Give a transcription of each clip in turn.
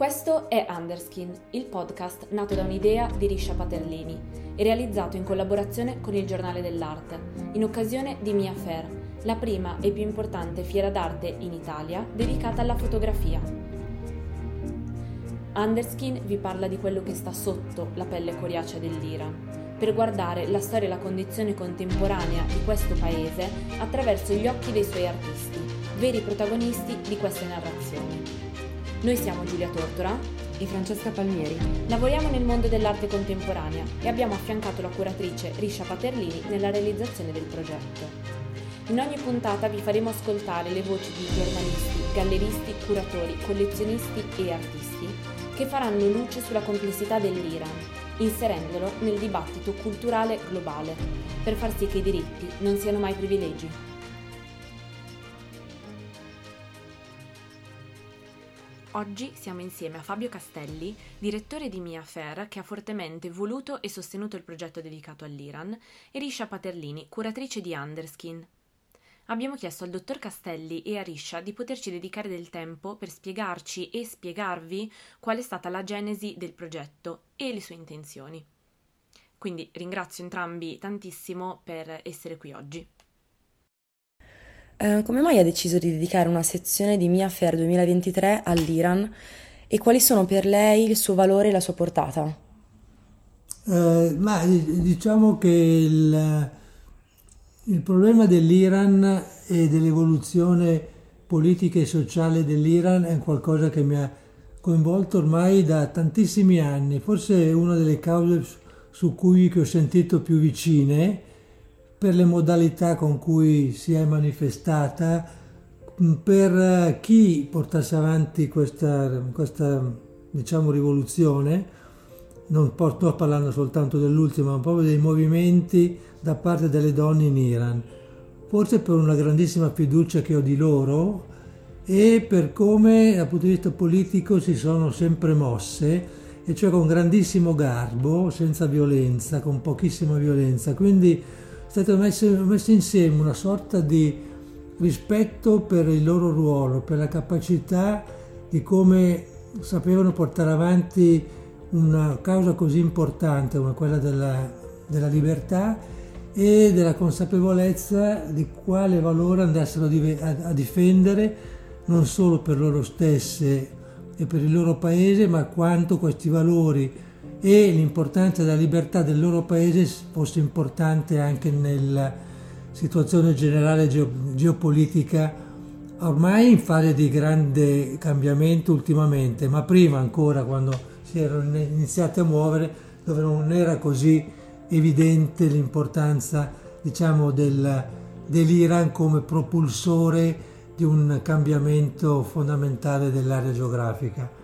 Questo è Underskin, il podcast nato da un'idea di Risha Paterlini e realizzato in collaborazione con il Giornale dell'Arte, in occasione di Mia Fair, la prima e più importante fiera d'arte in Italia dedicata alla fotografia. Underskin vi parla di quello che sta sotto la pelle coriacea dell'Iran, per guardare la storia e la condizione contemporanea di questo paese attraverso gli occhi dei suoi artisti, veri protagonisti di queste narrazioni. Noi siamo Giulia Tortora e Francesca Palmieri. Lavoriamo nel mondo dell'arte contemporanea e abbiamo affiancato la curatrice Riscia Paterlini nella realizzazione del progetto. In ogni puntata vi faremo ascoltare le voci di giornalisti, galleristi, curatori, collezionisti e artisti che faranno luce sulla complessità dell'Iran, inserendolo nel dibattito culturale globale, per far sì che i diritti non siano mai privilegi. Oggi siamo insieme a Fabio Castelli, direttore di Mia Fair, che ha fortemente voluto e sostenuto il progetto dedicato all'Iran, e Risha Paterlini, curatrice di Underskin. Abbiamo chiesto al dottor Castelli e a Risha di poterci dedicare del tempo per spiegarci e spiegarvi qual è stata la genesi del progetto e le sue intenzioni. Quindi ringrazio entrambi tantissimo per essere qui oggi. Eh, come mai ha deciso di dedicare una sezione di Mia Fair 2023 all'Iran e quali sono per lei il suo valore e la sua portata? Eh, ma diciamo che il, il problema dell'Iran e dell'evoluzione politica e sociale dell'Iran è qualcosa che mi ha coinvolto ormai da tantissimi anni, forse è una delle cause su cui ho sentito più vicine per le modalità con cui si è manifestata, mm, per chi portasse avanti questa, questa diciamo, rivoluzione, non sto parlando soltanto dell'ultima, ma proprio dei movimenti da parte delle donne in Iran, forse per una grandissima fiducia che ho di loro e per come dal punto di vista politico si sono sempre mosse, e cioè con grandissimo garbo, senza violenza, con pochissima violenza. Quindi è stato messo, messo insieme una sorta di rispetto per il loro ruolo, per la capacità di come sapevano portare avanti una causa così importante come quella della, della libertà e della consapevolezza di quale valore andassero a difendere non solo per loro stesse e per il loro paese, ma quanto questi valori e l'importanza della libertà del loro paese fosse importante anche nella situazione generale geopolitica ormai in fase di grande cambiamento ultimamente, ma prima ancora quando si erano iniziati a muovere dove non era così evidente l'importanza diciamo del, dell'Iran come propulsore di un cambiamento fondamentale dell'area geografica.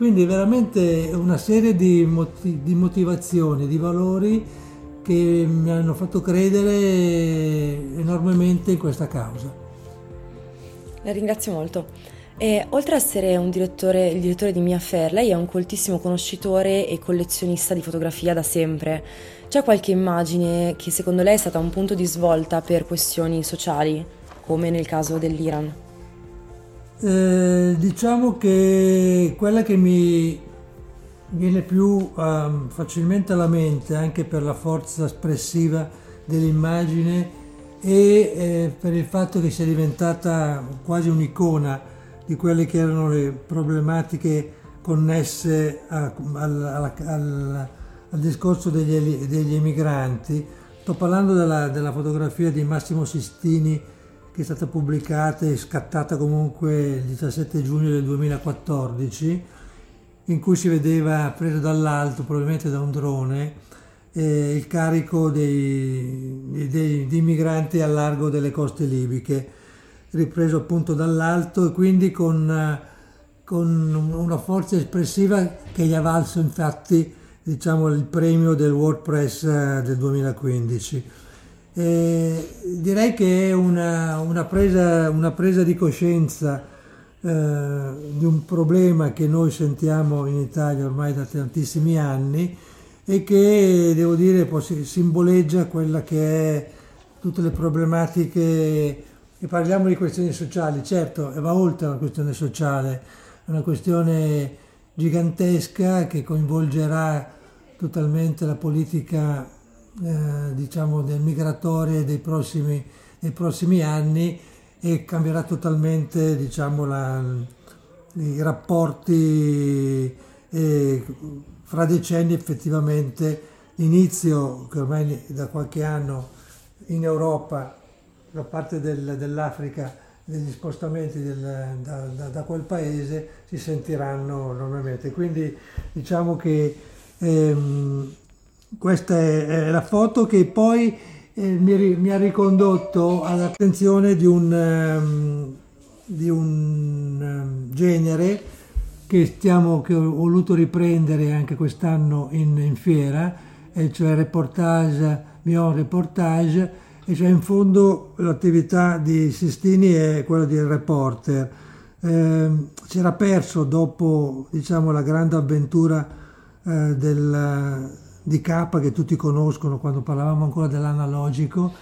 Quindi veramente una serie di, motiv- di motivazioni, di valori che mi hanno fatto credere enormemente in questa causa. La ringrazio molto. E, oltre ad essere direttore, il direttore di Mia Fair, lei è un coltissimo conoscitore e collezionista di fotografia da sempre. C'è qualche immagine che secondo lei è stata un punto di svolta per questioni sociali, come nel caso dell'Iran? Eh, diciamo che quella che mi viene più um, facilmente alla mente anche per la forza espressiva dell'immagine e eh, per il fatto che sia diventata quasi un'icona di quelle che erano le problematiche connesse a, al, al, al, al, discorso degli, degli, emigranti. Sto parlando della, della fotografia di Massimo Sistini che è stata pubblicata e scattata comunque il 17 giugno del 2014, in cui si vedeva preso dall'alto, probabilmente da un drone, eh, il carico dei, dei, dei, migranti al largo delle coste libiche, ripreso appunto dall'alto e quindi con, con una forza espressiva che gli ha valso infatti diciamo, il premio del WordPress eh, del 2015. Eh, direi che è una, una, presa, una presa, di coscienza eh, di un problema che noi sentiamo in Italia ormai da tantissimi anni e che devo dire simboleggia quella che è tutte le problematiche e parliamo di questioni sociali, certo va oltre la questione sociale, è una questione gigantesca che coinvolgerà totalmente la politica eh, diciamo del migratoria dei prossimi, dei prossimi anni e cambierà totalmente diciamo, la, i rapporti e fra decenni effettivamente l'inizio che ormai da qualche anno in Europa da parte del, dell'Africa degli spostamenti del, da, da, da, quel paese si sentiranno enormemente. Quindi diciamo che ehm, questa è, la foto che poi eh, mi, mi, ha ricondotto all'attenzione di un, um, di un um, genere che, stiamo, che ho voluto riprendere anche quest'anno in, in fiera, e cioè reportage, mio reportage, e cioè in fondo l'attività di Sistini è quella di reporter. Eh, c'era perso dopo diciamo, la grande avventura eh, del, di K che tutti conoscono quando parlavamo ancora dell'analogico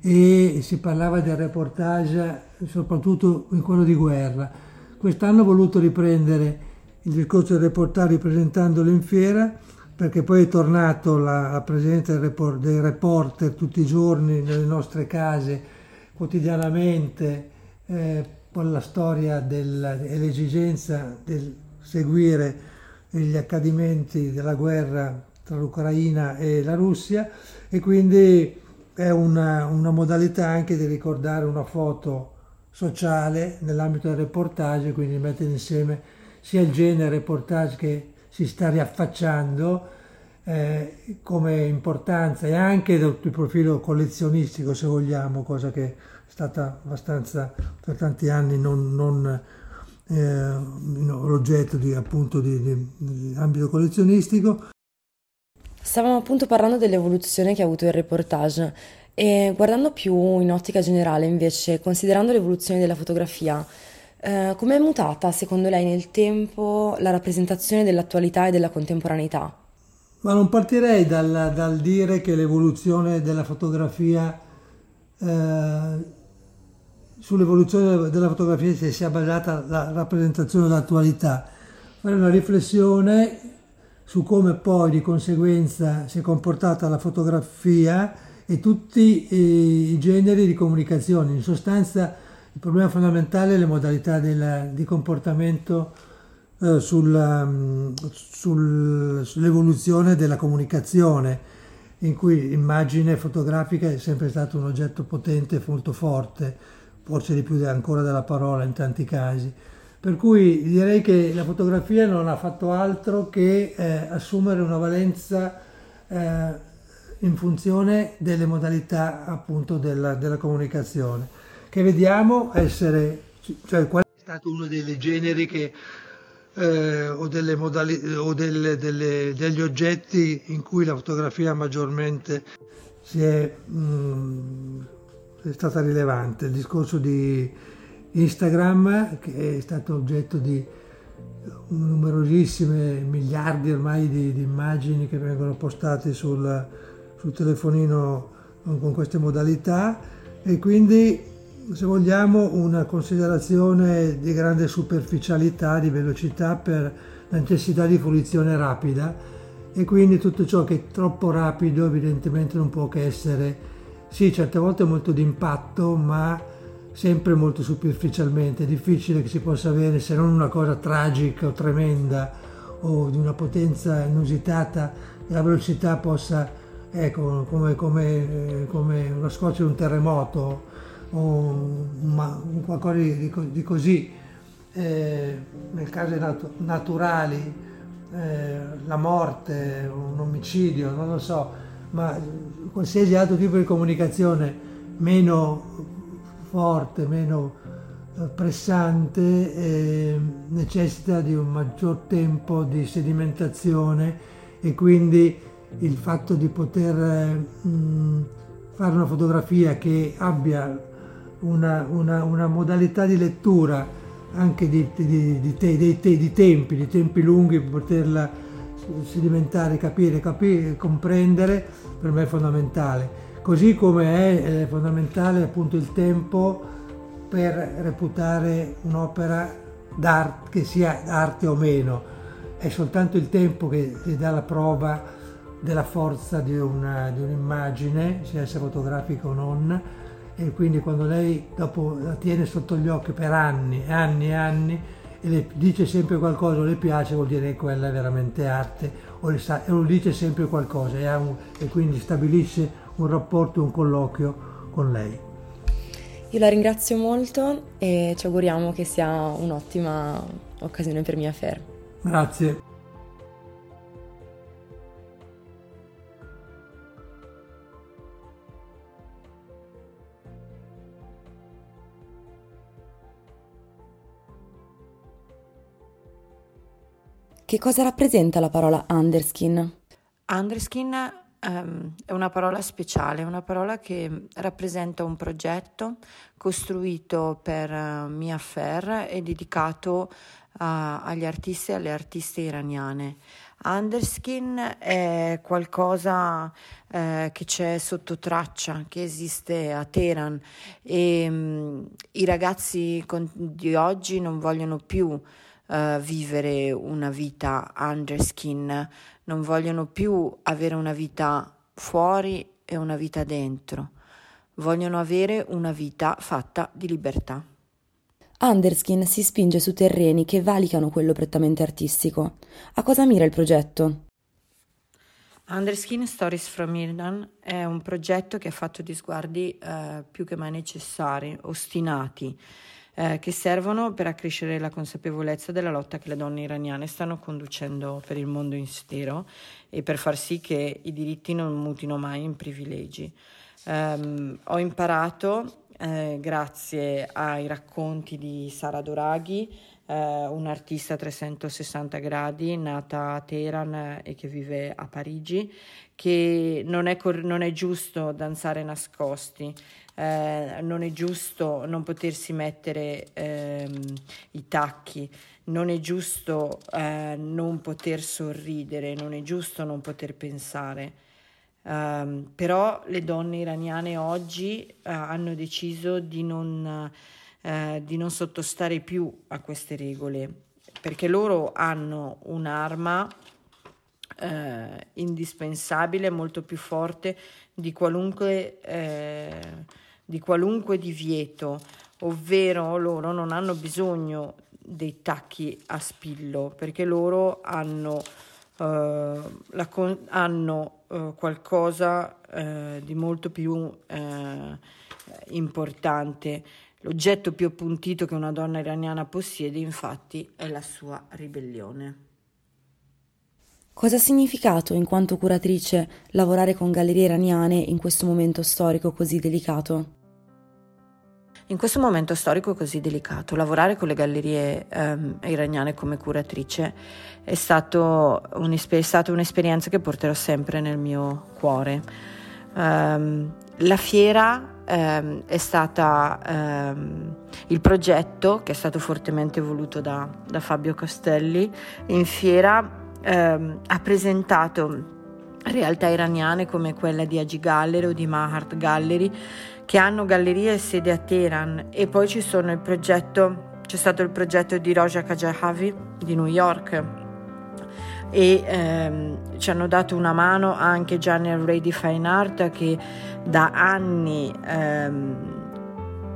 e si parlava del reportage soprattutto in quello di guerra. Quest'anno ho voluto riprendere il discorso del reportage ripresentandolo in fiera perché poi è tornato la, la presenza dei reporter tutti i giorni nelle nostre case, quotidianamente, eh, con la storia del, e l'esigenza di seguire gli accadimenti della guerra tra l'Ucraina e la Russia e quindi è una, una modalità anche di ricordare una foto sociale nell'ambito del reportage, quindi mettere insieme sia il genere reportage che si sta riaffacciando eh, come importanza e anche dal profilo collezionistico se vogliamo, cosa che è stata abbastanza per tanti anni non, non eh, l'oggetto di, appunto di, di, di ambito collezionistico. Stavamo appunto parlando dell'evoluzione che ha avuto il reportage e guardando più in ottica generale invece, considerando l'evoluzione della fotografia, eh, come è mutata secondo lei nel tempo la rappresentazione dell'attualità e della contemporaneità? Ma non partirei dal, dal dire che l'evoluzione della fotografia, eh, sull'evoluzione della fotografia si sia basata la rappresentazione dell'attualità. Fare una riflessione su come poi di conseguenza si è comportata la fotografia e tutti i generi di comunicazione. In sostanza il problema fondamentale è le modalità del, di comportamento eh, sulla, mm, sul, sull'evoluzione della comunicazione, in cui l'immagine fotografica è sempre stato un oggetto potente e molto forte, forse di più ancora della parola in tanti casi. Per cui direi che la fotografia non ha fatto altro che eh, assumere una valenza eh, in funzione delle modalità appunto della, della comunicazione che vediamo essere, cioè qual è stato uno dei generi che, eh, o, delle modali, o delle, delle, degli oggetti in cui la fotografia maggiormente è, mh, mm, è stata rilevante. Il discorso di Instagram che è stato oggetto di numerosissime miliardi ormai di, di immagini che vengono postate sul, sul telefonino con queste modalità. E quindi se vogliamo, una considerazione di grande superficialità, di velocità per la necessità di fruizione rapida. E quindi tutto ciò che è troppo rapido evidentemente non può che essere, sì, certe volte molto d'impatto, ma sempre molto superficialmente. È difficile che si possa avere, se non una cosa tragica o tremenda o di una potenza inusitata, la velocità possa, ecco, come, come, eh, come una scossa di un terremoto, o un qualcosa di, di così, eh, nel caso nat- naturali, eh, la morte, un omicidio, non lo so, ma qualsiasi altro tipo di comunicazione meno forte, meno eh, pressante, eh, necessita di un maggior tempo di sedimentazione e quindi il fatto di poter eh, mh, fare una fotografia che abbia una, una, una modalità di lettura anche di, di, di, te, di, tempi, di tempi lunghi per poterla sedimentare, capire, capire, comprendere, per me è fondamentale. Così come è, è fondamentale appunto il tempo per reputare un'opera d'arte, che sia arte o meno. è soltanto il tempo che ti dà la prova della forza di, una, di un'immagine, sia essa fotografica o non, e quindi quando lei dopo la tiene sotto gli occhi per anni, anni e anni, e le dice sempre qualcosa o le piace, vuol dire che quella è veramente arte, o le sa, e lo dice sempre qualcosa, e, un, e quindi stabilisce un rapporto, un colloquio con lei. Io la ringrazio molto e ci auguriamo che sia un'ottima occasione per Mia Fair. Grazie. Che cosa rappresenta la parola underskin? Underskin um, è una parola speciale, una parola che rappresenta un progetto costruito per uh, Mia Fer e dedicato uh, agli artisti e alle artiste iraniane. Underskin è qualcosa eh, che c'è sotto traccia, che esiste a Teheran e um, i ragazzi con, di oggi non vogliono più uh, vivere una vita underskin, non vogliono più avere una vita fuori e una vita dentro, vogliono avere una vita fatta di libertà. Underskin si spinge su terreni che valicano quello prettamente artistico. A cosa mira il progetto? Underskin Stories from Iran è un progetto che è fatto di sguardi eh, più che mai necessari, ostinati, eh, che servono per accrescere la consapevolezza della lotta che le donne iraniane stanno conducendo per il mondo intero e per far sì che i diritti non mutino mai in privilegi. Um, ho imparato, eh, grazie ai racconti di Sara Doraghi, eh, un'artista a 360 gradi, nata a Teheran e che vive a Parigi, che non è, cor- non è giusto danzare nascosti, eh, non è giusto non potersi mettere ehm, i tacchi, non è giusto eh, non poter sorridere, non è giusto non poter pensare. Um, però le donne iraniane oggi uh, hanno deciso di non, uh, di non sottostare più a queste regole perché loro hanno un'arma uh, indispensabile, molto più forte di qualunque di qualunque divieto, ovvero loro non hanno bisogno dei tacchi a spillo perché loro hanno, eh, con- hanno eh, qualcosa eh, di molto più eh, importante. L'oggetto più appuntito che una donna iraniana possiede infatti è la sua ribellione. Cosa ha significato, in quanto curatrice, lavorare con gallerie iraniane in questo momento storico così delicato? In questo momento storico così delicato, lavorare con le gallerie ehm, iraniane come curatrice è, stato è stata un'esperienza che porterò sempre nel mio cuore. Um, la fiera um, è stata um, il progetto che è stato fortemente voluto da, da Fabio Castelli. In fiera ha presentato realtà iraniane come quella di Agi Gallery o di Mahart Gallery che hanno gallerie e sede a Teheran. E poi c'è stato il progetto di Roja Kajahavi di New York. E ehm, ci hanno dato una mano anche Ray di Fine Art che da anni ehm,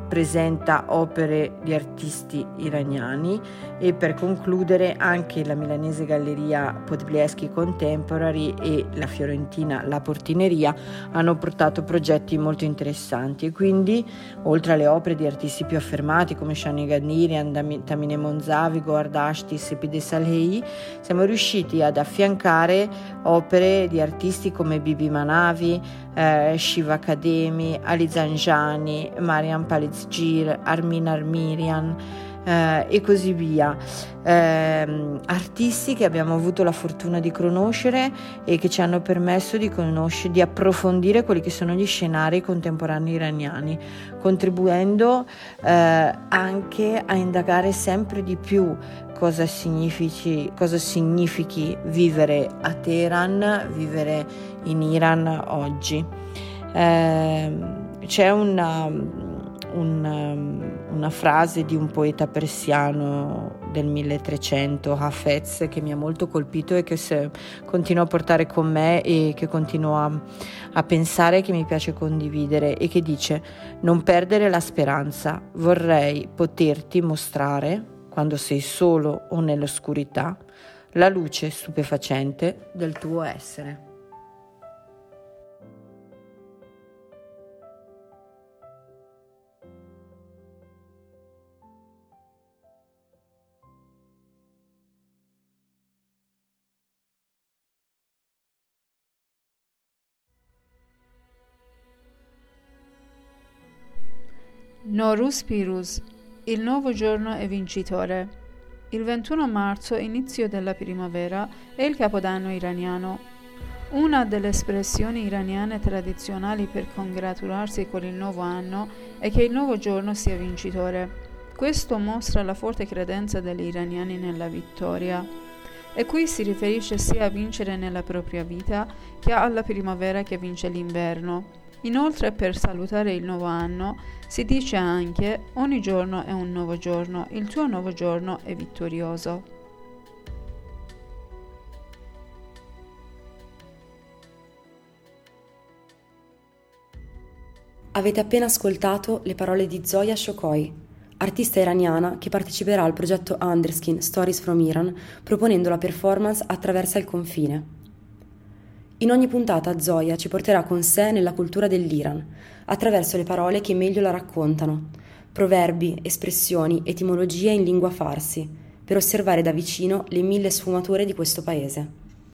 presenta opere di artisti iraniani e per concludere anche la milanese galleria Podblieschi Contemporary e la fiorentina La Portineria hanno portato progetti molto interessanti. E quindi oltre alle opere di artisti più affermati come Shani Gandirian, Tamine Monzavigo, Ardashtis e Pide Salhei siamo riusciti ad affiancare opere di artisti come Bibi Manavi, eh, Shiva Akademi, Ali Zanjani, Mariam Palizgir, Armin Armirian eh, e così via. Eh, artisti che abbiamo avuto la fortuna di conoscere e che ci hanno permesso di conoscere, di approfondire quelli che sono gli scenari contemporanei iraniani, contribuendo eh, anche a indagare sempre di più cosa significhi, cosa significhi vivere a Teheran, vivere in Iran oggi. Eh, c'è una, una, una, frase di un poeta persiano del 1300, Hafez, che mi ha molto colpito e che continuo a portare con me e che continuo a, a pensare che mi piace condividere e che dice non perdere la speranza, vorrei poterti mostrare, quando sei solo o nell'oscurità, la luce stupefacente del tuo essere. Norus Pirus, il nuovo giorno è vincitore. Il 21 marzo, inizio della primavera, è il capodanno iraniano. Una delle espressioni iraniane tradizionali per congratularsi con il nuovo anno è che il nuovo giorno sia vincitore. Questo mostra la forte credenza degli iraniani nella vittoria. E qui si riferisce sia a vincere nella propria vita che alla primavera che vince l'inverno. Inoltre per salutare il nuovo anno si dice anche ogni giorno è un nuovo giorno, il tuo nuovo giorno è vittorioso. Avete appena ascoltato le parole di Zoya Shokoi, artista iraniana che parteciperà al progetto Underskin Stories from Iran proponendo la performance Attraversa il confine. In ogni puntata Zoya ci porterà con sé nella cultura dell'Iran, attraverso le parole che meglio la raccontano, proverbi, espressioni, etimologie in lingua farsi, per osservare da vicino le mille sfumature di questo paese.